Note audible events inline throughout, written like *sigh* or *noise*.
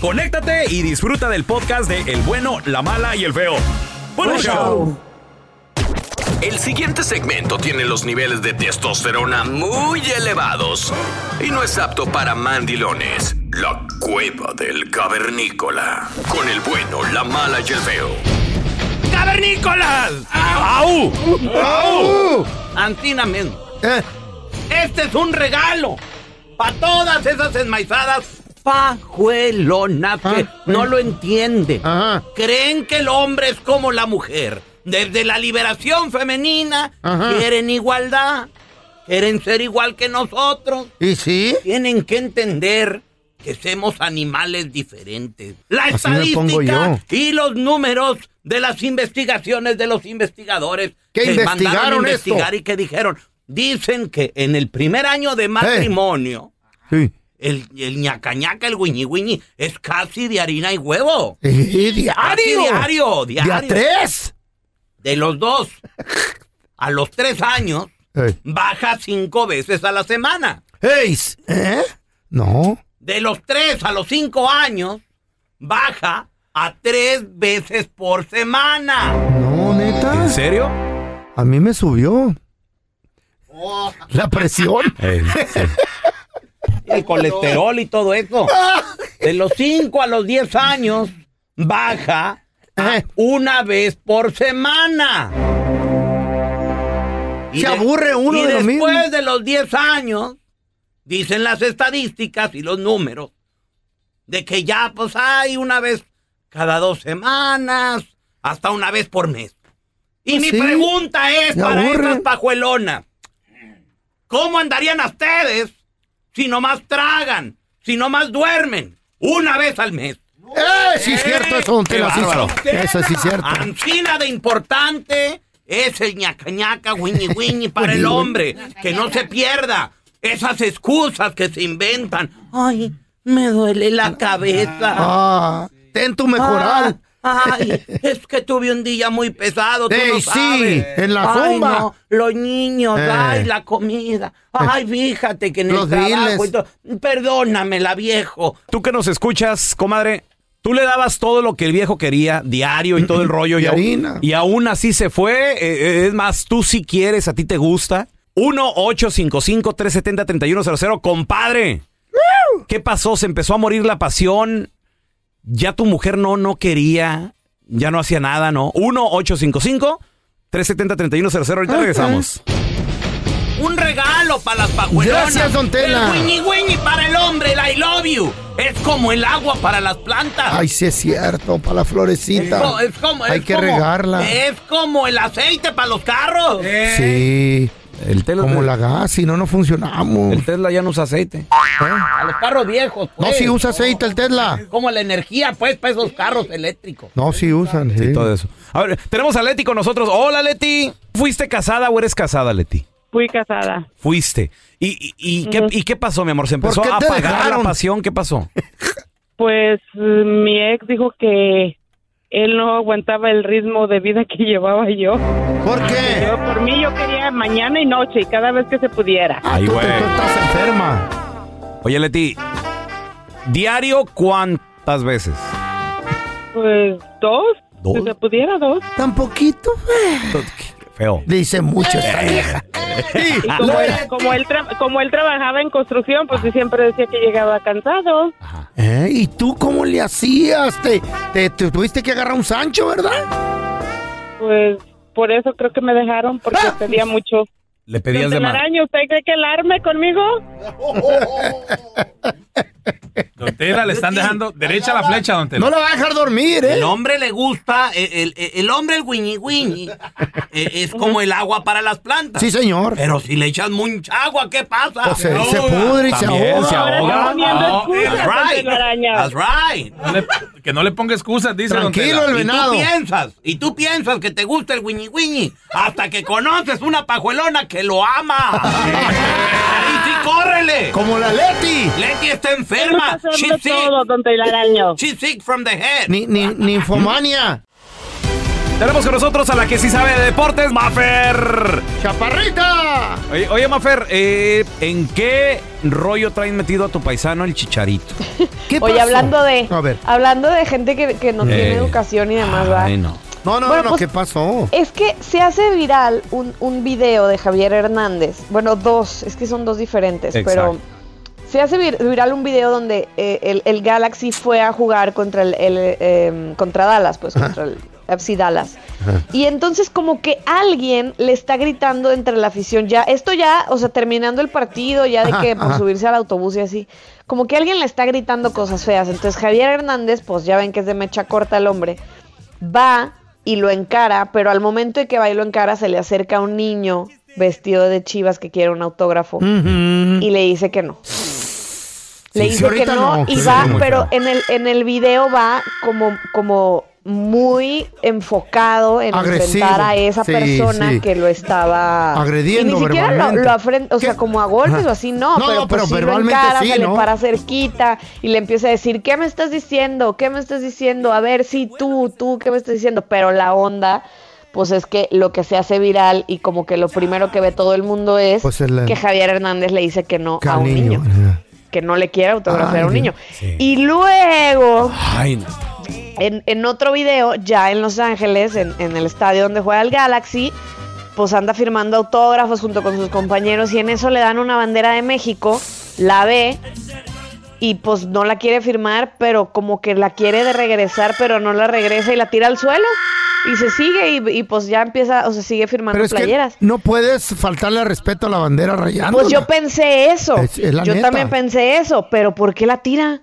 conéctate y disfruta del podcast de El bueno, la mala y el feo. ¡Buen Buen show! show. El siguiente segmento tiene los niveles de testosterona muy elevados y no es apto para mandilones. La cueva del cavernícola. Con el bueno, la mala y el feo. ¡Cavernícolas! ¡Au! ¡Au! Antina mismo. Eh, Este es un regalo para todas esas enmaizadas pajuelonas que Ah, no eh. lo entienden. Ajá. Creen que el hombre es como la mujer. Desde la liberación femenina Ajá. quieren igualdad. Quieren ser igual que nosotros. ¿Y sí? Tienen que entender que somos animales diferentes. La estadística y los números de las investigaciones de los investigadores ¿Qué que mandaron a investigaron investigar esto? y que dijeron, dicen que en el primer año de matrimonio, Sí. El, el ñaca ñaca, el guiñi guiñi, es casi de harina y huevo. Y diario. Casi diario, ¿De a diario. tres? De los dos. *laughs* A los tres años, baja cinco veces a la semana. Ey, ¿Eh? No. De los 3 a los 5 años, baja a 3 veces por semana. No, neta. ¿En serio? A mí me subió. La presión. *laughs* Sí. El *laughs* colesterol y todo eso. *laughs* De los 5 a los 10 años, baja a una vez por semana. Se aburre uno y de lo mismo. después de los 10 años, dicen las estadísticas y los números, de que ya pues hay una vez cada dos semanas, hasta una vez por mes. Y Pues mi sí, pregunta es para aburre. estas pajuelonas, ¿cómo andarían ustedes si nomás tragan, si nomás duermen una vez al mes? ¡Eh! Sí, es cierto, eso, don Tela, sí. Eso sí es cierto. Ancina de importante es el ñaca ñaca, wiñi wiñi para el hombre. Que no se pierda esas excusas que se inventan. Ay, me duele la cabeza. Ah, ten tu mejoral. Ay, es que tuve un día muy pesado, tú Ey, no sí, sabes. en la Ay, zumba. no, los niños, Eh. ay, la comida. Ay, fíjate que en Los el trabajo diles. y todo. Perdóname, la viejo. Tú que nos escuchas, comadre, tú le dabas todo lo que el viejo quería, diario y todo el *clears throat* rollo. Y harina. y aún así se fue. Eh, eh, es más, tú si quieres, a ti te gusta. 1-855-370-3100. Compadre, ¿qué pasó? ¿Se empezó a morir la pasión? ¿Ya tu mujer no, no quería? ¿Ya no hacía nada, no? 1-855-370-3100. Ahorita regresamos. Un regalo para las pajuelonas. Gracias, don Tela. El wiñi wiñi para el hombre, el I love you. Es como el agua para las plantas. Ay, sí es cierto, para la es, florecita. co- es como, Hay es que como- regarla. Es como el aceite para los carros. Sí. El Tesla, Como la gas, si no, no funcionamos. el Tesla ya no usa aceite. A los carros viejos, No, pues. si usa aceite el Tesla. Como la energía, pues, para esos carros eléctricos. No, sí usan, sí. Todo eso. A ver, tenemos a Leti con nosotros. Hola, Leti. ¿Fuiste casada o eres casada, Leti? Fui casada. Fuiste. ¿Y, y, y qué, ¿y qué pasó, mi amor? ¿Se empezó qué a te apagar la dejaron? pasión? ¿Qué pasó? *laughs* Pues eh, mi ex dijo que él no aguantaba el ritmo de vida que *laughs* llevaba yo. ¿Por qué? Yo, por mí yo quería mañana y noche y cada vez que se pudiera. Ay, tú, güey. tú estás enferma. Oye, Leti, ¿diario cuántas veces? Pues dos, ¿Dos? si se pudiera dos. Tan poquito. Feo. Dice mucho esta vieja. *laughs* Y *laughs* como él, como, él como él trabajaba en construcción, pues sí siempre decía que llegaba cansado. ¿Eh? ¿Y tú cómo le hacías? Te, te, te tuviste que agarrar un Sancho, ¿verdad? Pues por eso creo que me dejaron, porque Ah. pedía mucho. Le pedías de más. ¿usted cree que alarme conmigo? *laughs* Don Tela, le están dejando derecha la flecha, don Tela. No la va a dejar dormir, ¿eh? El hombre le gusta, el, el- el hombre, el guiñi, eh, es como el agua para las plantas. Sí, señor. Pero si le echas mucha agua, ¿qué pasa? Pues se, se pudre y se ahoga. se ahoga. That's don right. That's right. No le- que no le ponga excusas, dice don Tranquilo, Tela. el Y tú venado. piensas, y tú piensas que te gusta el guiñi guiñi, hasta que conoces una pajuelona que lo ama. Córrele. Como la Leti. Leti está enferma. está She's sick. todo, don Telaraño. She's sick from the head. Ni, ni, ninfomania. Tenemos con nosotros a la que sí sabe de deportes, Mafer. ¡Chaparrita! Oye, oye Mafer, eh, ¿en qué rollo traes metido a tu paisano el chicharito? ¿Qué Oye, pasó? hablando de A ver. hablando de gente que, que no tiene Eh. educación y demás, ¿va? Ay, no. No, no, Bueno, no, pues- ¿qué pasó? Es que se hace viral un, un video de Javier Hernández. Bueno, dos, es que son dos diferentes, Exacto. pero se hace vir- viral un video donde eh, el, el Galaxy fue a jugar contra el, el, eh, contra Dallas, pues contra el FC Dallas. Y entonces como que alguien le está gritando entre la afición, ya, esto ya, o sea, terminando el partido, ya de Ajá, que por ajá. subirse al autobús y así, como que alguien le está gritando cosas feas. Entonces Javier Hernández, pues ya ven que es de mecha corta el hombre, va y lo encara, pero al momento de que va y lo encara se le acerca un niño vestido de chivas que quiere un autógrafo y le dice que no. Le dice sí, que no, no, y va, pero en el, en el video va como, como muy enfocado en Agresivo, enfrentar a esa sí, persona sí. que lo estaba Agrediendo y ni siquiera lo, verbalmente. lo afren- o sea, como a golpes Ajá. o así, no, No, pero, no, pues pero sí lo verbalmente encara, sí, se ¿no? le para cerquita y le empieza a decir, ¿qué me estás diciendo? ¿Qué me estás diciendo? A ver, sí, tú, tú, ¿qué me estás diciendo? Pero la onda pues es que lo que se hace viral y como que lo primero que ve todo el mundo es Pues el- que Javier Hernández le dice que no a un niño, que no le quiere autografiar Ay, a un niño. Y luego, Ay, no. En, en otro video, ya en Los Ángeles, en, en el estadio donde juega el Galaxy, pues anda firmando autógrafos junto con sus compañeros y en eso le dan una bandera de México, la ve y pues no la quiere firmar, pero como que la quiere de regresar, pero no la regresa y la tira al suelo y se sigue y, y, pues ya empieza, o se sigue firmando Pero es playeras. que no puedes faltarle al respeto a la bandera rayando. Pues yo pensé eso. Es- es la yo neta. también pensé eso, pero ¿por qué la tira?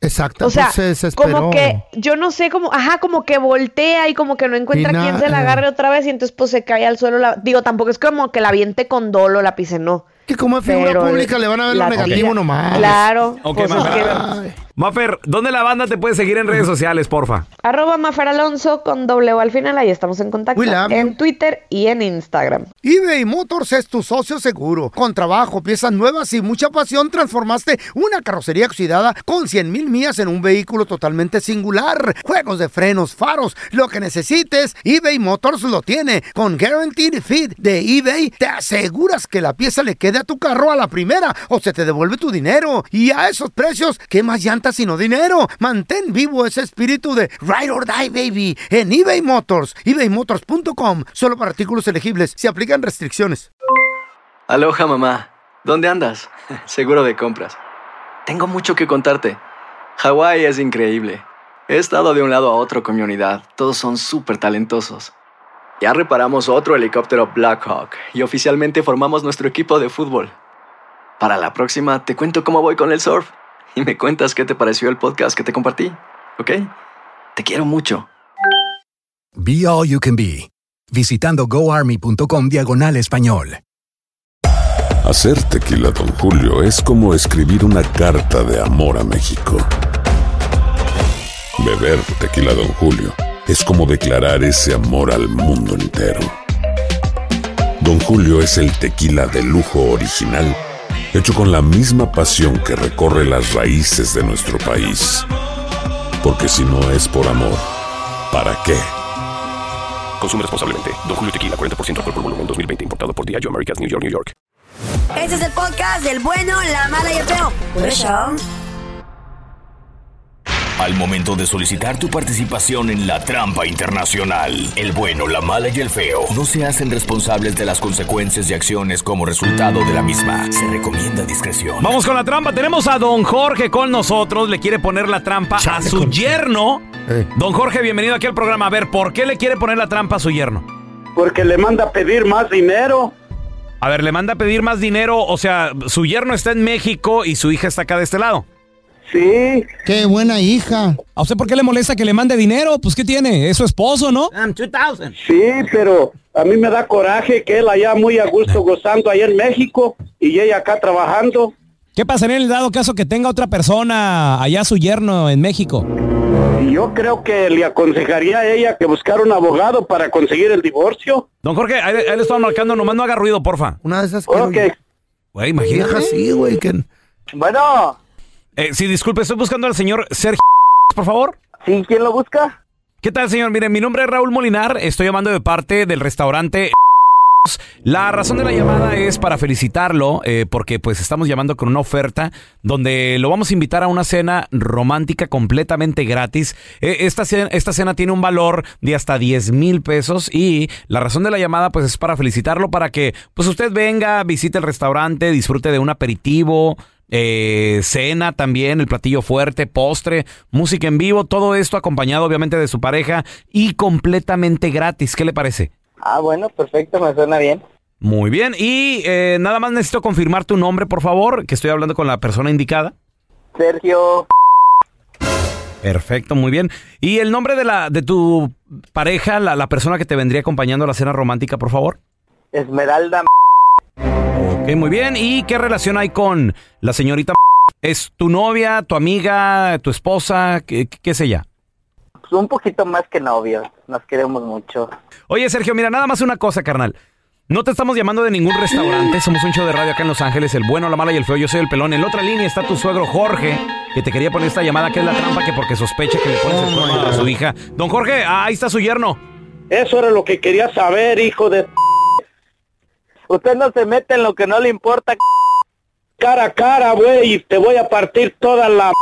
Exacto, O sea, pues se desesperó. como que yo no sé cómo, ajá, como que voltea y como que no encuentra Y na- quién se la agarre otra vez y entonces pues se cae al suelo. La, digo, tampoco es como que la aviente con dolo, la pise, no. Que como es figura Pero pública le van a ver lo negativo nomás. Claro. Ok, pues es Mafer. que-. Mafer, ¿dónde la banda te puede seguir en redes sociales, porfa? Arroba Mafer Alonso con doble O al final, ahí estamos en contacto. En Twitter y en Instagram. eBay Motors es tu socio seguro. Con trabajo, piezas nuevas y mucha pasión, transformaste una carrocería oxidada con 100 mil millas en un vehículo totalmente singular. Juegos de frenos, faros, lo que necesites, eBay Motors lo tiene. Con Guaranteed Fit de eBay, te aseguras que la pieza le quede a tu carro a la primera o se te devuelve tu dinero. Y a esos precios, ¿qué más sino dinero? Mantén vivo ese espíritu de Ride or Die, baby, en eBay Motors. ebaymotors.com. Solo para artículos elegibles. Se aplican restricciones. Aloha mamá, ¿dónde andas? *laughs* Seguro de compras. Tengo mucho que contarte. Hawái es increíble. He estado de un lado a otro con mi unidad. Todos son súper talentosos. Ya reparamos otro helicóptero Blackhawk y oficialmente formamos nuestro equipo de fútbol. Para la próxima te cuento cómo voy con el surf y me cuentas qué te pareció el podcast que te compartí, ¿ok? Te quiero mucho. Be All You Can Be, visitando goarmy.com diagonal español. Hacer tequila, Don Julio, es como escribir una carta de amor a México. Beber tequila, Don Julio, es como declarar ese amor al mundo entero. Don Julio es el tequila de lujo original, hecho con la misma pasión que recorre las raíces de nuestro país. Porque si no es por amor, ¿para qué? Consume responsablemente. Don Julio Tequila, 40% alcohol por volumen, 2020. Importado por Diageo Americas, New York, New York. Este es el podcast del bueno, la mala y el feo. Por eso. Al momento de solicitar tu participación en la trampa internacional, el bueno, la mala y el feo no se hacen responsables de las consecuencias y acciones como resultado de la misma. Se recomienda discreción. Vamos con la trampa. Tenemos a don Jorge con nosotros. Le quiere poner la trampa a su yerno. Don Jorge, bienvenido aquí al programa. A ver, ¿por qué le quiere poner la trampa a su yerno? Porque le manda a pedir más dinero. A ver, le manda a pedir más dinero. O sea, su yerno está en México y su hija está acá de este lado. Sí. Qué buena hija. ¿A usted por qué le molesta que le mande dinero? Pues, ¿qué tiene? Es su esposo, ¿no? Um, 2000. Sí, pero a mí me da coraje que él allá muy a gusto gozando allá en México y ella acá trabajando. ¿Qué pasaría en el dado caso que tenga otra persona allá su yerno en México? Yo creo que le aconsejaría a ella que buscara un abogado para conseguir el divorcio. Don Jorge, ahí, ahí le están marcando. Nomás no haga ruido, porfa. Una de esas que... Ok. Güey, imagínate. Vieja sí, güey, que... Bueno. Eh, sí, disculpe, estoy buscando al señor Sergio, por favor. Sí, ¿quién lo busca? ¿Qué tal, señor? Mire, mi nombre es Raúl Molinar. Estoy llamando de parte del restaurante. *laughs* La razón de la llamada es para felicitarlo eh, porque pues estamos llamando con una oferta donde lo vamos a invitar a una cena romántica completamente gratis. Eh, esta, cena, esta cena tiene un valor de hasta 10 mil pesos y la razón de la llamada pues es para felicitarlo para que pues usted venga, visite el restaurante, disfrute de un aperitivo, eh, cena también, el platillo fuerte, postre, música en vivo, todo esto acompañado obviamente de su pareja y completamente gratis. ¿Qué le parece? Ah, bueno, perfecto, me suena bien. Muy bien, y eh, nada más necesito confirmar tu nombre, por favor, que estoy hablando con la persona indicada. Sergio. Perfecto, muy bien. ¿Y el nombre de la de tu pareja, la, la persona que te vendría acompañando a la cena romántica, por favor? Esmeralda. Ok, muy bien. ¿Y qué relación hay con la señorita? ¿Es tu novia, tu amiga, tu esposa? ¿Qué, qué, es ella? Pues un poquito más que novio. Nos queremos mucho. Oye, Sergio, mira, nada más una cosa, carnal. No te estamos llamando de ningún restaurante, somos un show de radio acá en Los Ángeles, el bueno, la mala y el feo, yo soy el pelón. En la otra línea está tu suegro Jorge, que te quería poner esta llamada, que es la trampa, que porque sospecha que le pones el cuerno a su hija. Don Jorge, ah, ahí está su yerno. Eso era lo que quería saber, hijo de... Usted no se mete en lo que no le importa. Cara a cara, güey, y te voy a partir toda la...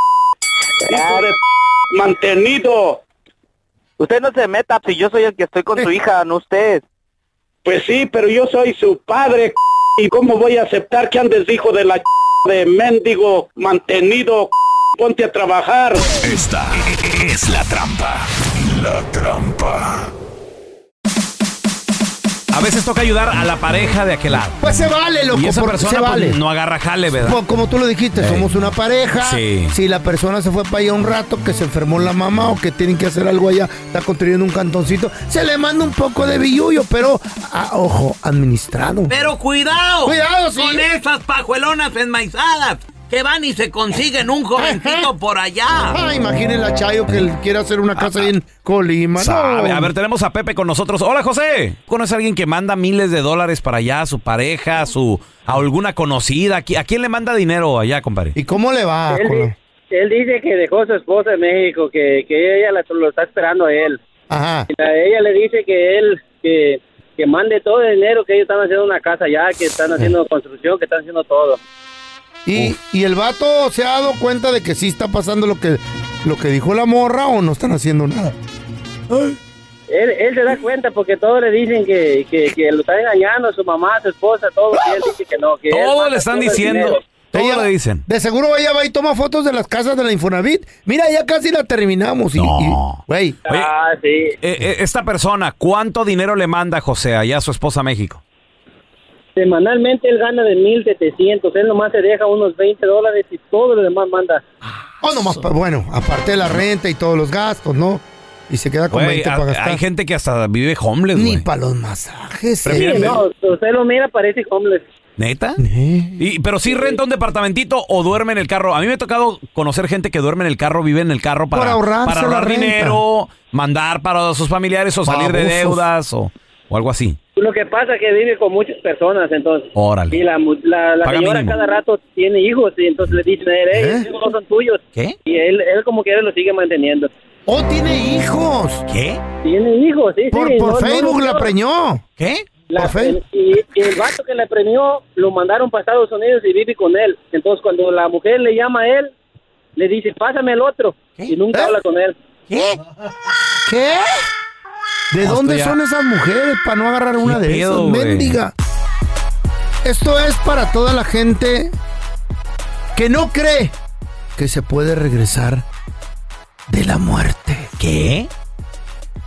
De... Mantenido. Usted no se meta, si yo soy el que estoy con su hija, no usted. Pues sí, pero yo soy su padre, ¿y cómo voy a aceptar que andes hijo de la de mendigo mantenido? Ponte a trabajar. Esta es la trampa. La trampa. A veces toca ayudar a la pareja de aquel lado. Pues se vale, loco, Y esa porque persona se pues, vale. no agarra jale, ¿verdad? Como, como tú lo dijiste, Ey. somos una pareja. Sí. Si la persona se fue para allá un rato, que se enfermó la mamá o que tienen que hacer algo allá, está construyendo un cantoncito, se le manda un poco de billullo, pero, ah, ojo, administrado. Pero cuidado. Cuidado, sí. Con esas pajuelonas enmaizadas que van y se consiguen un jovencito *laughs* por allá. Ah, imaginen la Chayo que él quiere hacer una casa ahí en Colima. Sabe. No. A ver, tenemos a Pepe con nosotros. Hola, José. ¿Conoce a alguien que manda miles de dólares para allá a su pareja, a su, a alguna conocida? ¿A qui- a quién le manda dinero allá, compadre? ¿Y cómo le va? Él, di- él dice que dejó a su esposa en México, que, que ella la- lo está esperando a él. Ajá. Y la- ella le dice que él, que, que mande todo el dinero, que ellos están haciendo una casa allá, que están haciendo *laughs* construcción, que están haciendo todo. ¿Y, y el vato se ha dado cuenta de que sí está pasando lo que, lo que dijo la morra o no están haciendo nada? Él, él se da cuenta porque todos le dicen que, que, que lo están engañando, su mamá, su esposa, todo. Y él dice que no, que Todo le están todo diciendo. Todo Ella- le dicen. De seguro ella va y toma fotos de las casas de la Infonavit. Mira, ya casi la terminamos. Y, y- güey, Oye, Ah, sí. eh, eh, esta persona, ¿cuánto dinero le manda José allá a su esposa a México? Semanalmente él gana de 1.700. Él nomás se deja unos 20 dólares y todo lo demás manda. Oh, nomás pa- bueno, aparte de la renta y todos los gastos, ¿no? Y se queda con Güey, 20 ha- para gastar. hay gente que hasta vive homeless, Ni güey. para los masajes. Sí, Prefieren ver- no, usted lo mira, parece homeless. ¿Neta? Y, pero sí renta un departamentito o duerme en el carro. A mí me ha tocado conocer gente que duerme en el carro, vive en el carro para, Por ahorrarse para ahorrar la renta. dinero, mandar para sus familiares o salir de Babosos. deudas o, o algo así. Lo que pasa es que vive con muchas personas, entonces. Órale. Y la, mu- la, la señora mínimo. cada rato tiene hijos y entonces le dicen, "Eh, ¿Eh? no son tuyos. ¿Qué? Y él, él como quiera lo sigue manteniendo. ¡Oh, tiene hijos! ¿Qué? Tiene hijos, sí, Por, sí. por no- no Facebook la preñó. ¿Qué? La- por Facebook. y, y el vato que la premió lo mandaron para Estados Unidos y vive con él. Entonces cuando la mujer le llama a él, le dice, pásame el otro. Y nunca habla con él. ¿Qué? ¿Qué? ¿De dónde son esas mujeres para no agarrar una de esas? Mendiga. Esto es para toda la gente que no cree que se puede regresar de la muerte. ¿Qué?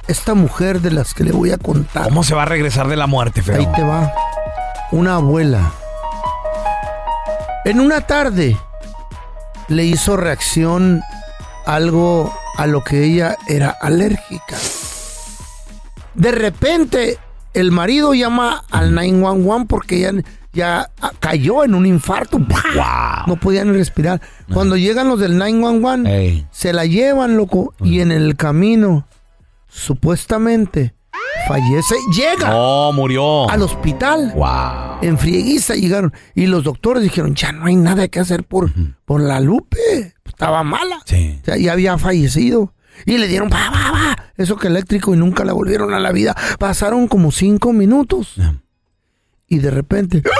Esta mujer de las que le voy a contar. ¿Cómo se va a regresar de la muerte, feo? Ahí te va. Una abuela. En una tarde le hizo reacción algo a lo que ella era alérgica. De repente, el marido llama al 911 porque ya ah, cayó en un infarto. No podía ni respirar. Cuando llegan los del 911, se la llevan, loco, y en el camino, supuestamente, fallece. Llega No, murió. al hospital. Wow. En frieguiza llegaron. Y los doctores dijeron, ya no hay nada que hacer por, por la Lupe. Estaba mala. Sí. O sea, ya había fallecido. Y le dieron, va, va, va. Eso que eléctrico y nunca la volvieron a la vida. Pasaron como cinco minutos. Y de repente... *laughs*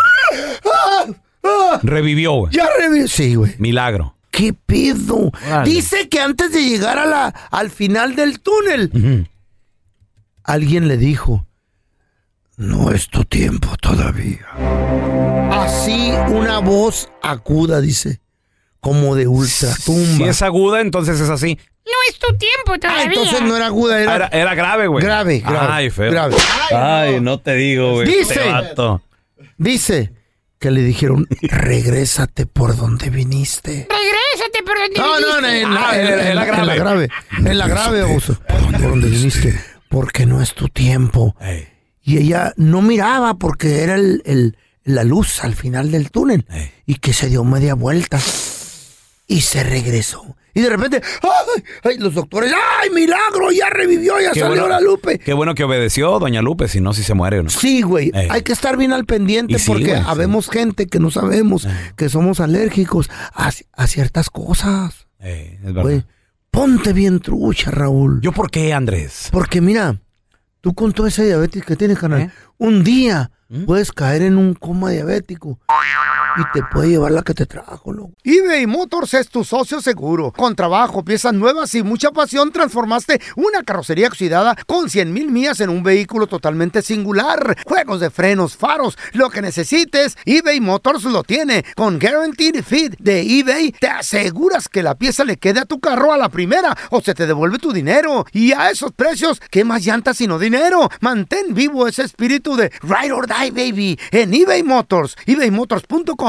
Revivió, güey. Ya revivió. Sí, güey. Milagro. ¿Qué pedo? Dice que antes de llegar a la, al final del túnel, alguien le dijo, no es tu tiempo todavía. Así una voz aguda, dice, como de ultratumba. Si es aguda, entonces es así. No es tu tiempo Ah, todavía. entonces no era aguda, era... Era, era grave, güey. Grave, grave, Ay, feo. grave. Ay, no te digo, güey. Dice. Este. Dice que le dijeron, regrésate por donde viniste. Regrésate por donde No, no, viniste. en la, Ah, en la- en la en la grave. grave. En la grave, abuso. Por donde viniste. Porque no es tu tiempo. Y ella no miraba porque era el, el- la luz al final del túnel. Y que se dio media vuelta. Y se regresó. Y de repente, ¡ay! ay, los doctores, ¡ay, milagro! Ya revivió, ya Qué salió bueno- la Lupe. Qué bueno que obedeció, doña Lupe, si no, si se muere o no. Sí, güey. Ey. Hay que estar bien al pendiente Y sí, porque sí. habemos gente que no sabemos que somos alérgicos a, a ciertas cosas. Ey, es verdad. Güey, ponte bien trucha, Raúl. ¿Yo por qué, Andrés? Porque mira, tú con todo ese diabetes que tienes, canal, ¿Eh? un día ¿Mm? puedes caer en un coma diabético y te puede llevar la que te trajo, loco. eBay Motors es tu socio seguro. Con trabajo, piezas nuevas y mucha pasión, transformaste una carrocería oxidada con 100 mil millas en un vehículo totalmente singular. Juegos de frenos, faros, lo que necesites, eBay Motors lo tiene. Con Guaranteed Fit de eBay, te aseguras que la pieza le quede a tu carro a la primera o se te devuelve tu dinero. Y a esos precios, ¿qué más llantas sino dinero? Mantén vivo ese espíritu de Ride or Die, baby, en eBay Motors. ebaymotors.com,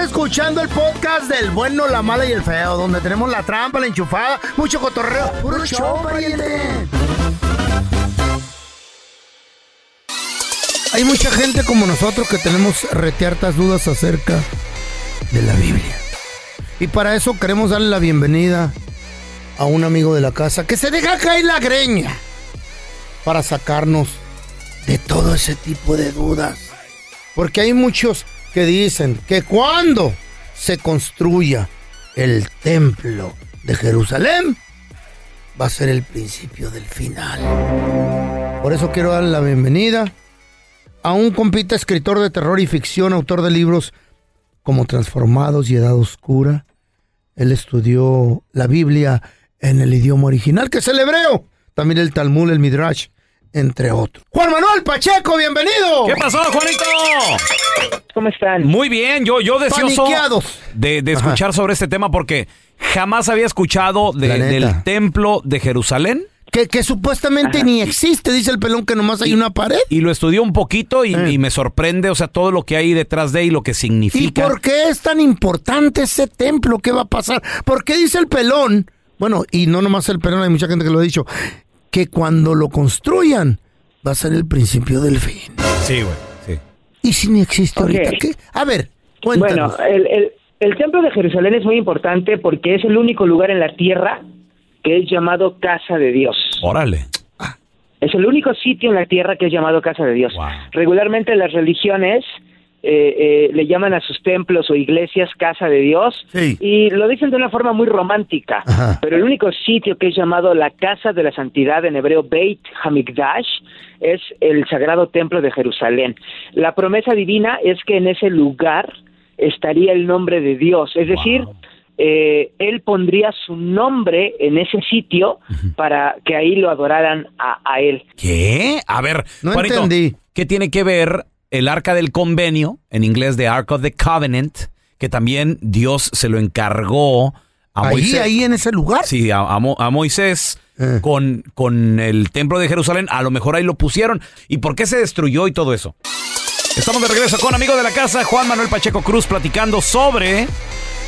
Escuchando el podcast del bueno, la mala y el feo, donde tenemos la trampa, la enchufada, mucho cotorreo. ¡Puro show, pariente! Hay mucha gente como nosotros que tenemos reteartas dudas acerca de la Biblia. Y para eso queremos darle la bienvenida a un amigo de la casa que se deja caer la greña para sacarnos de todo ese tipo de dudas. Porque hay muchos que dicen que cuando se construya el templo de Jerusalén, va a ser el principio del final. Por eso quiero darle la bienvenida a un compita escritor de terror y ficción, autor de libros como Transformados y Edad Oscura. Él estudió la Biblia en el idioma original, que es el hebreo. También el Talmud, el Midrash, entre otros. Juan Manuel Pacheco, bienvenido. ¿Qué pasó, Juanito? ¿Cómo están? Muy bien, yo, yo deseoso de, de escuchar sobre este tema porque jamás había escuchado de- del templo de Jerusalén. Que, que supuestamente ni existe, dice el pelón, que nomás hay una pared. Y lo estudié un poquito y, y me sorprende, o sea, todo lo que hay detrás de y lo que ¿Y significa. por qué es tan importante ese templo? ¿Qué va a pasar? ¿Por qué dice el pelón? Bueno, y no nomás el pelón, hay mucha gente que lo ha dicho, que cuando lo construyan va a ser el principio del fin. Sí, güey, sí. ¿Y si ni existe Ok. ahorita qué? A ver, cuéntanos. Bueno, el, el, el templo de Jerusalén es muy importante porque es el único lugar en la tierra que es llamado casa de Dios. Órale. Es el único sitio en la tierra que es llamado casa de Dios. Regularmente las religiones eh, eh, le llaman a sus templos o iglesias casa de Dios y lo dicen de una forma muy romántica. Pero el único sitio que es llamado la casa de la santidad en hebreo Beit Hamikdash es el sagrado templo de Jerusalén. La promesa divina es que en ese lugar estaría el nombre de Dios, es decir, eh, él pondría su nombre en ese sitio para que ahí lo adoraran a, a él. ¿Qué? A ver, No Juanito, entendí. ¿qué tiene que ver el arca del convenio, en inglés de Ark of the Covenant, que también Dios se lo encargó a Ahí, Moisés? ahí en ese lugar. Sí, a, a Mo- a Moisés con, con el templo de Jerusalén. A lo mejor ahí lo pusieron. ¿Y por qué se destruyó y todo eso? Estamos de regreso con amigo de la casa, Juan Manuel Pacheco Cruz, platicando sobre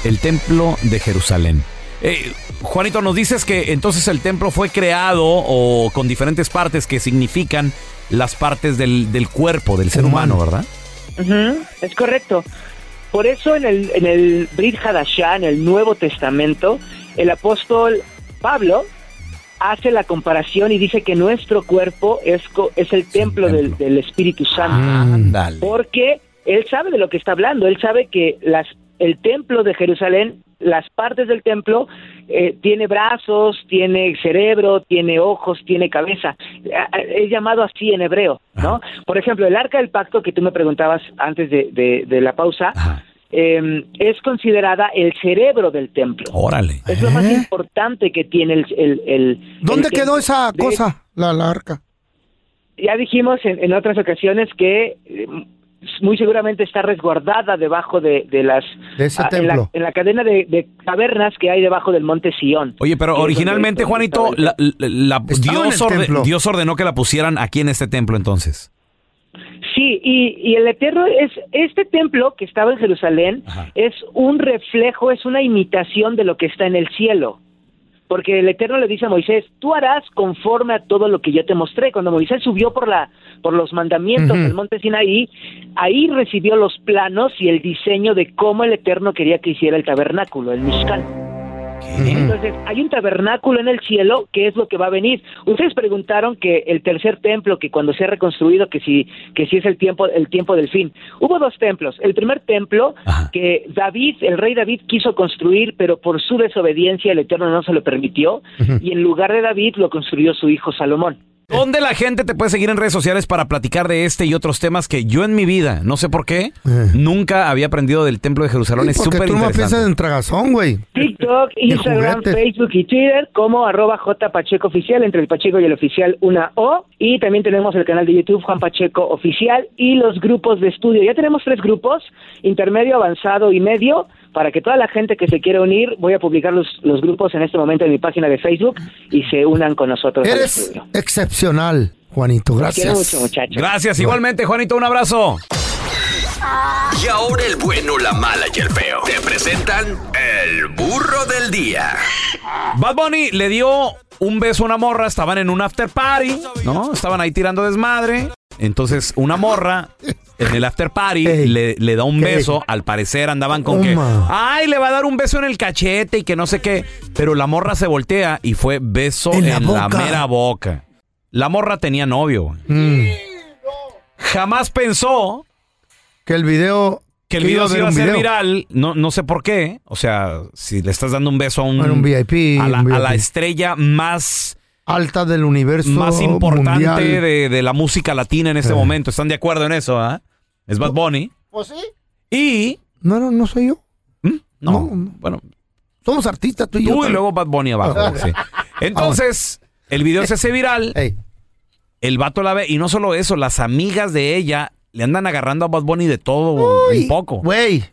el templo de Jerusalén. Eh, Juanito, nos dices que entonces el templo fue creado o con diferentes partes que significan las partes del, del cuerpo del ser humano, ¿verdad? Es correcto. Por eso en el, en el Brit Hadashah, en el Nuevo Testamento, el apóstol Pablo hace la comparación y dice que nuestro cuerpo es, co- es el templo del, del Espíritu Santo. Porque él sabe de lo que está hablando, él sabe que las, el templo de Jerusalén, las partes del templo, eh, tiene brazos, tiene cerebro, tiene ojos, tiene cabeza. Eh, Es llamado así en hebreo, ¿no? Por ejemplo, el arca del pacto que tú me preguntabas antes de, de- de la pausa, eh, es considerada el cerebro del templo. Órale. Es lo más importante que tiene el... el, el- ¿Dónde el quedó esa De- cosa, la, la arca? ya dijimos en, en otras ocasiones que eh, muy seguramente está resguardada debajo de, de las De ese ah, en, la, templo. en la cadena de, de cavernas que hay debajo del monte Sión. Oye, pero originalmente, Juanito, la- Dios, orde-. Dios ordenó que la pusieran aquí en este templo entonces. Sí, y, y el Eterno es este templo que estaba en Jerusalén es un reflejo, es una imitación de lo que está en el cielo. Porque el Eterno le dice a Moisés, tú harás conforme a todo lo que yo te mostré. Cuando Moisés subió por la por los mandamientos del monte Sinaí, ahí recibió los planos y el diseño de cómo el Eterno quería que hiciera el tabernáculo, el Mishkan. Entonces, hay un tabernáculo en el cielo que es lo que va a venir. Ustedes preguntaron que el tercer templo, que cuando se ha reconstruido, que si, que si es el tiempo, el tiempo del fin. Hubo dos templos. El primer templo que David, el rey David, quiso construir, pero por su desobediencia el Eterno no se lo permitió, y en lugar de David lo construyó su hijo Salomón. ¿Dónde la gente te puede seguir en redes sociales para platicar de este y otros temas que yo en mi vida, no sé por qué, nunca había aprendido del Templo de Jerusalén? Es Eh. Porque súper tú no piensas en tragazón, güey. TikTok, Instagram. Facebook y Twitter como arroba J Pacheco Oficial, entre el Pacheco y el Oficial una O. Y también tenemos el canal de YouTube Juan Pacheco Oficial y los grupos de estudio. Ya tenemos tres grupos, intermedio, avanzado y medio. Para que toda la gente que se quiera unir, voy a publicar los, los grupos en este momento en mi página de Facebook y se unan con nosotros. al Eres estudio. Excepcional, Juanito. Gracias. mucho, muchachos. Gracias, igualmente, Juanito, un abrazo. Y ahora el bueno, la mala y el feo. Te presentan el burro del día. Bad Bunny le dio un beso a una morra, estaban en un after party, ¿no? Estaban ahí tirando desmadre. Entonces, una morra en el after party le, le da un ¿Qué? beso. Al parecer andaban con que, ay, le va a dar un beso en el cachete y que no sé qué. Pero la morra se voltea y fue beso En en, la mera boca. La morra tenía novio. Mm. Jamás pensó Que el video Que el video iba a se iba a video. viral, no, no sé por qué. O sea, si le estás dando un beso a un, Bueno, un VIP, a la, un a la VIP. estrella más, Alta del universo. más importante de, de la música latina en este Eh. momento. ¿Están de acuerdo en eso? ah? Es Bad Bunny. Pues sí. Y. No, no, no soy yo. No, bueno. Somos artistas, tú y yo. Tú y luego Bad Bunny abajo. *laughs* sí. Entonces, el video se hace viral. El vato la ve. Y no solo eso, las amigas de ella le andan agarrando a Bad Bunny de todo un poco. Güey.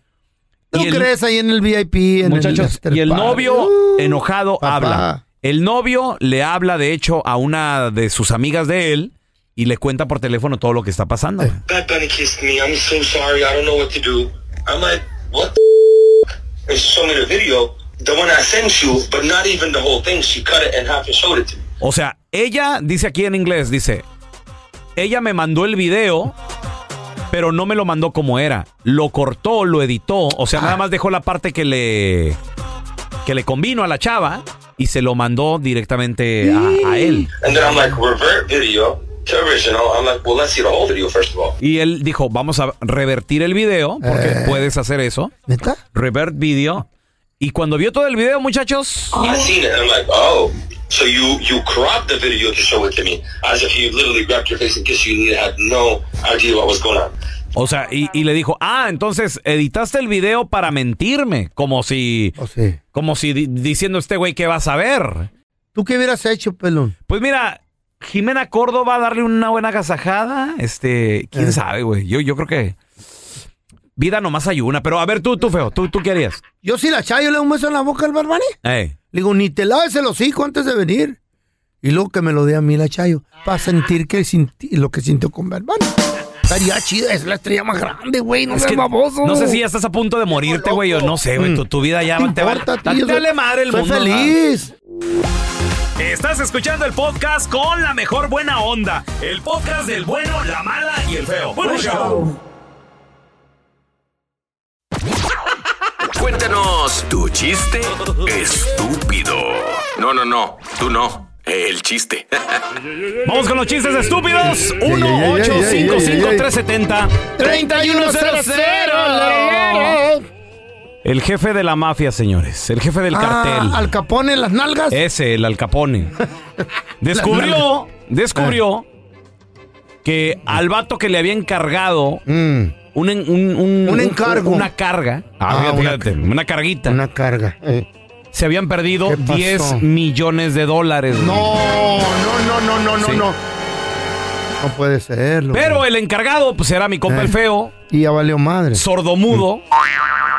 ¿Tú Y el- crees ahí en el VIP? En Muchachos, el y el novio Uh, enojado papá. habla. El novio le habla, de hecho, a una de sus amigas de él y le cuenta por teléfono todo lo que está pasando. Bad Bunny kissed me. I'm so sorry. I don't know what to do. I'm like, what the And she showed me the video, the one I sent you, but not even the whole thing. She cut it and half and showed it to me. O sea, ella dice aquí en inglés, dice, ella me mandó el video, pero no me lo mandó como era. Lo cortó, lo editó, o sea, nada más dejó la parte que le que le convino a la chava y se lo mandó directamente a, a él. And then I'm like, revert video to original. I'm like, well, let's see the whole video first of all. Y él dijo, vamos a revertir el video, porque Eh. puedes hacer eso. ¿Neta? Revert video. Y cuando vio todo el video, muchachos, I seen it and I'm like, oh, so you you cropped the video to show it to me, as if you literally grabbed your face and kissed you. and You had no idea what was going on. o sea, y, y le dijo, ah, entonces editaste el video para mentirme, como si, como si di- diciendo este güey que vas a ver. ¿Tú qué hubieras hecho, pelón? Pues mira, Jimena Córdoba darle una buena agasajada, este, quién Eh. sabe, güey. Yo, yo creo que vida nomás hay una, pero a ver tú, tú feo, tú, tú qué harías. Yo si la chayo le doy un beso en la boca al Barbani. Ey. Le digo, ni te laves el hocico antes de venir. Y luego que me lo dé a mí la chayo. Para sentir que sinti- lo que sintió con Barbani. Estaría chida, es la estrella más grande, güey. No Es seas que baboso. No sé si ya estás a punto de morirte, güey, o no sé, güey. Tu, tu vida ya ¿Qué te va importa, tío? vale madre el Soy mundo. feliz. Estás escuchando el podcast con la mejor buena onda. El podcast del bueno, la mala y el feo. Bueno, show. Cuéntanos tu chiste estúpido. No, no, no, tú no. El chiste. *laughs* Vamos con los chistes estúpidos. ey, ey, ey, ey, 1-855-370-3100. El jefe de la mafia, señores. El jefe del cartel. Ah, al capone en las nalgas. Ese, el Alcapone. *laughs* descubrió, descubrió que al vato que le había encargado un, un, un- Un encargo. una carga. Ah, Ah, fíjate, una, carguita. Una carga. eh. Se habían perdido ¿Qué pasó? 10 millones de dólares. No, no, no, no, no, no, Sí. no. No puede ser. Pero el encargado, pues era mi compa Eh. el feo. Y ya valió madre. Sordomudo.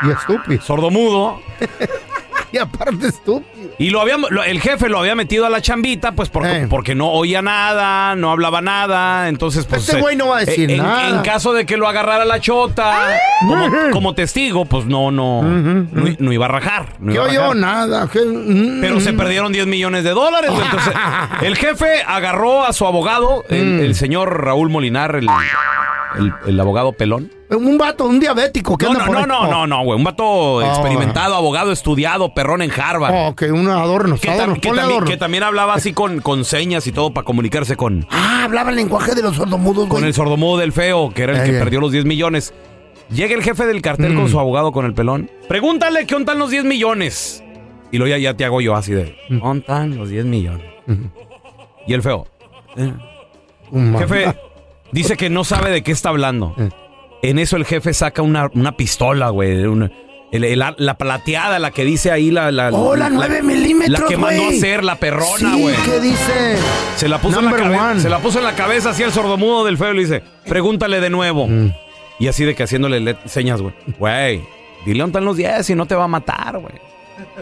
Y estúpido. Sordomudo. *laughs* *laughs* y aparte estúpido. Y lo había, lo- el jefe lo había metido a la chambita, pues porque, porque no oía nada, no hablaba nada. Entonces, pues. Este eh, güey no va a decir en, nada. En caso de que lo agarrara la chota como, como testigo, pues no, no, no, iba a rajar. No ¿Qué iba a. Nada. Mm. Pero se perdieron 10 millones de dólares. Entonces, *laughs* el jefe agarró a su abogado, el, Mm. el señor Raúl Molinar, el, el- el abogado pelón. Un vato, un diabético. No, anda no, por no, ahí. no, no, no, güey. Un vato Ah. experimentado, abogado, estudiado, perrón en Harvard. Oh, que un adorno. Que, adorno, que también, adorno. que también hablaba así con, con señas y todo para comunicarse con, Ah, hablaba el lenguaje de los sordomudos, con güey. el sordomudo del feo, que era el Ey, que ey. perdió los 10 millones. Llega el jefe del cartel Mm. con su abogado, con el pelón. Pregúntale qué ontan los 10 millones. Y luego ya, ya te hago yo así de, Mm. ontan los 10 millones. Y el feo, eh, jefe, dice que no sabe de qué está hablando. Eh. En eso el jefe saca una, una pistola, güey. una- el- el- la plateada, la que dice ahí la... la Oh, la 9 milímetros, La que mandó a hacer, la perrona, Sí, güey. ¿qué dice? Se la puso en la cabeza. Se la puso en la cabeza así el sordomudo del feo y le dice, pregúntale de nuevo. Mm. Y así de que haciéndole le- señas, güey. Güey, dile dónde están los 10 y no te va a matar, güey.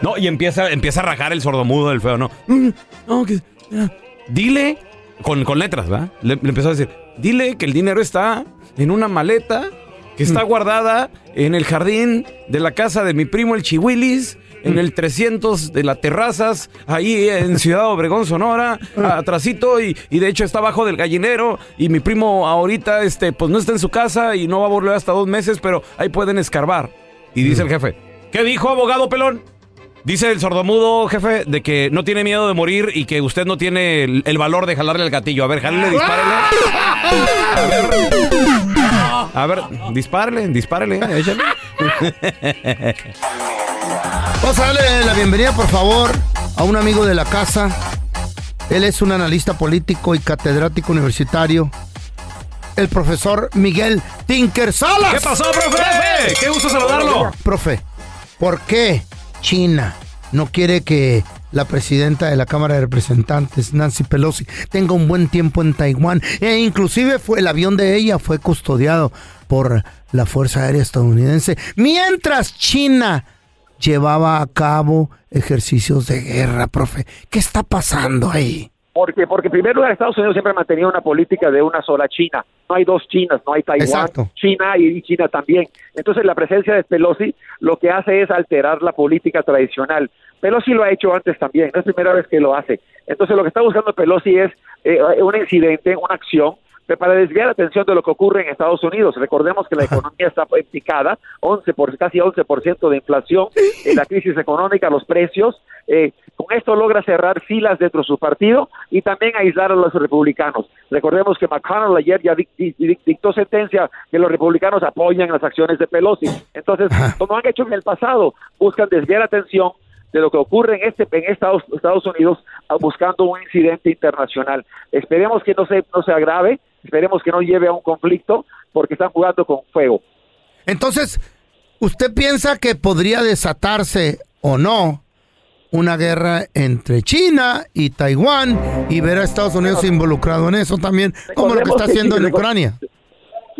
No, y empieza, empieza a rajar el sordomudo del feo, ¿no? Mm, no, que-. Dile, con, con letras, ¿verdad? Le, le empezó a decir, dile que el dinero está en una maleta que está guardada en el jardín de la casa de mi primo el Chihuilis, en el 300 de las terrazas, ahí en Ciudad Obregón, Sonora, atrasito, y, y de hecho está abajo del gallinero, y mi primo ahorita, este, pues no está en su casa y no va a volver hasta dos meses, pero ahí pueden escarbar. Y dice el jefe, ¿qué dijo abogado pelón? Dice el sordomudo, jefe, de que no tiene miedo de morir y que usted no tiene el, el valor de jalarle el gatillo. A ver, jálele, dispárele. A ver. A ver, dispárele, dispárele, échale. *laughs* Vamos a darle la bienvenida, por favor, a un amigo de la casa. Él es un analista político y catedrático universitario. El profesor Miguel Tinker Salas. ¿Qué pasó, profe? Qué gusto saludarlo. Profe, ¿por qué China no quiere que la presidenta de la Cámara de Representantes, Nancy Pelosi, tenga un buen tiempo en Taiwán? E inclusive fue el avión de ella fue custodiado por la Fuerza Aérea Estadounidense, mientras China llevaba a cabo ejercicios de guerra, profe. ¿Qué está pasando ahí? Porque, porque en primer lugar Estados Unidos siempre ha mantenido una política de una sola China. No hay dos Chinas, no hay Taiwán, Exacto. China y China también. Entonces la presencia de Pelosi lo que hace es alterar la política tradicional. Pelosi lo ha hecho antes también, no es primera vez que lo hace. Entonces lo que está buscando Pelosi es eh, un incidente, una acción para desviar la atención de lo que ocurre en Estados Unidos. Recordemos que la economía está picada, 11 por, casi 11% de inflación, eh, la crisis económica, los precios. Eh, con esto logra cerrar filas dentro de su partido y también aislar a los republicanos. Recordemos que McConnell ayer ya dic- dic- dictó sentencia que los republicanos apoyan las acciones de Pelosi. Entonces, como han hecho en el pasado, buscan desviar la atención de lo que ocurre en este en Estados, Estados Unidos ah, buscando un incidente internacional. Esperemos que no se no se agrave, esperemos que no lleve a un conflicto porque están jugando con fuego. Entonces, ¿usted piensa que podría desatarse o no una guerra entre China y Taiwán y ver a Estados Unidos involucrado en eso también, como lo que está que haciendo en Ucrania?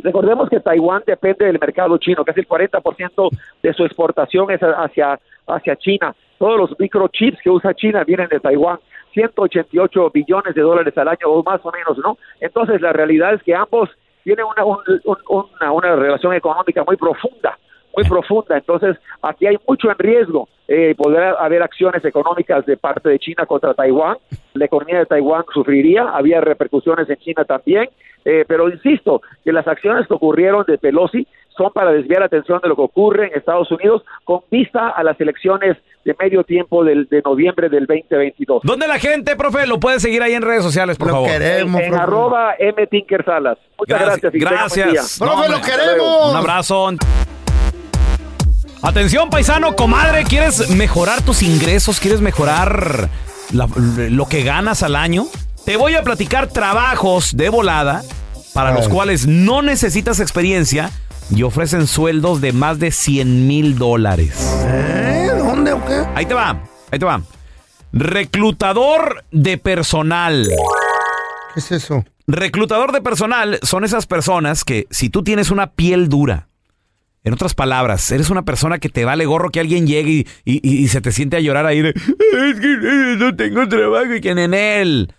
Recordemos que Taiwán depende del mercado chino, casi el 40% de su exportación es hacia, hacia China. Todos los microchips que usa China vienen de Taiwán. 188 billones de dólares al año o más o menos, ¿no? Entonces la realidad es que ambos tienen una, un- un- una, una relación económica muy profunda, muy profunda. Entonces aquí hay mucho en riesgo. Eh, podrá haber acciones económicas de parte de China contra Taiwán. La economía de Taiwán sufriría, había repercusiones en China también. Eh, pero insisto que las acciones que ocurrieron de Pelosi son para desviar la atención de lo que ocurre en Estados Unidos con vista a las elecciones de medio tiempo del, de noviembre del 2022. ¿Dónde la gente, profe, lo puede seguir ahí en redes sociales, por favor? en, en arroba M. Tinker Salas. Muchas gracias. y que tengan buen día. No, hombre, Un abrazo. Atención, paisano, comadre, ¿quieres mejorar tus ingresos? ¿Quieres mejorar la- lo que ganas al año? Te voy a platicar trabajos de volada para los cuales no necesitas experiencia y ofrecen sueldos de más de 100 mil dólares. ¿Eh? ¿Dónde o qué? Ahí te va, ahí te va. Reclutador de personal. ¿Qué es eso? Reclutador de personal son esas personas que si tú tienes una piel dura, en otras palabras, eres una persona que te vale gorro que alguien llegue y, y- y se te siente a llorar ahí de, es que eh, no tengo trabajo y que en él.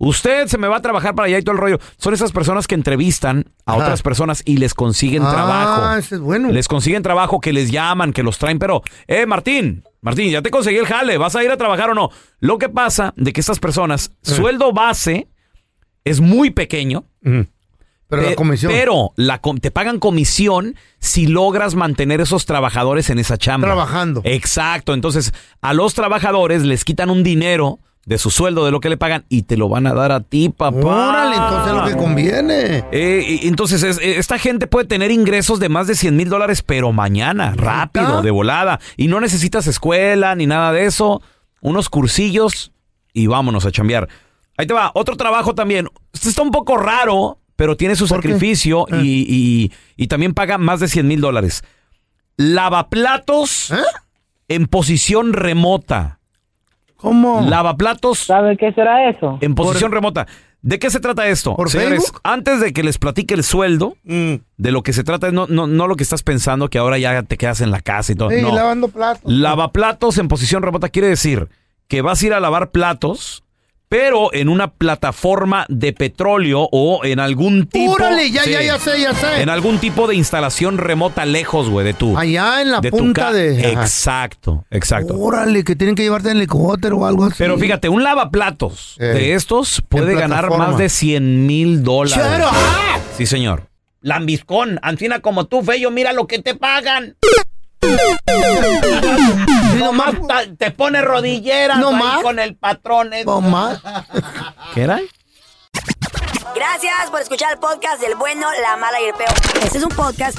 Usted se me va a trabajar para allá y todo el rollo. Son esas personas que entrevistan a Ajá. otras personas y les consiguen Ah, trabajo. ese es bueno. Les consiguen trabajo, que les llaman, que los traen, pero, eh, Martín, Martín, ya te conseguí el jale, ¿vas a ir a trabajar o no? Lo que pasa de que estas personas, Eh. sueldo base es muy pequeño. Pero la pe- comisión. Pero la te pagan comisión si logras mantener esos trabajadores en esa chamba. Trabajando. Exacto. Entonces, a los trabajadores les quitan un dinero de su sueldo, de lo que le pagan, y te lo van a dar a ti, papá. Órale, entonces lo que conviene. Eh, entonces, es- eh, esta gente puede tener ingresos de más de 100 mil dólares, pero mañana, rápido, de volada. Y no necesitas escuela ni nada de eso. Unos cursillos y vámonos a chambear. Ahí te va, otro trabajo también. Este está un poco raro, pero tiene su sacrificio y, y- y también paga más de 100 mil dólares. Lavaplatos en posición remota. ¿Cómo? Lavaplatos. ¿Sabe qué será eso? En posición remota. ¿De qué se trata esto? ¿Por Señores, Facebook? Mm. antes de que les platique el sueldo, de lo que se trata es no, no, no lo que estás pensando que ahora ya te quedas en la casa y todo. Sí, no. lavando platos. Lavaplatos en posición remota quiere decir que vas a ir a lavar platos, pero en una plataforma de petróleo o en algún tipo. Órale, ya, ya, ya sé, ya sé. En algún tipo de instalación remota lejos, güey, de tu. Allá en la de punta de... Exacto, exacto. Órale, que tienen que llevarte en helicóptero o algo así. Pero fíjate, un lavaplatos Eh, de estos puede ganar más de 100 mil dólares. Chero. ¡Ah! Sí, señor. Lambiscón, ancina como tú, Feyo, mira lo que te pagan. Nomás te pone rodilleras No más. con el patrón. No más. ¿Qué era? Gracias por escuchar el podcast del bueno, la mala y el peor. Este es un podcast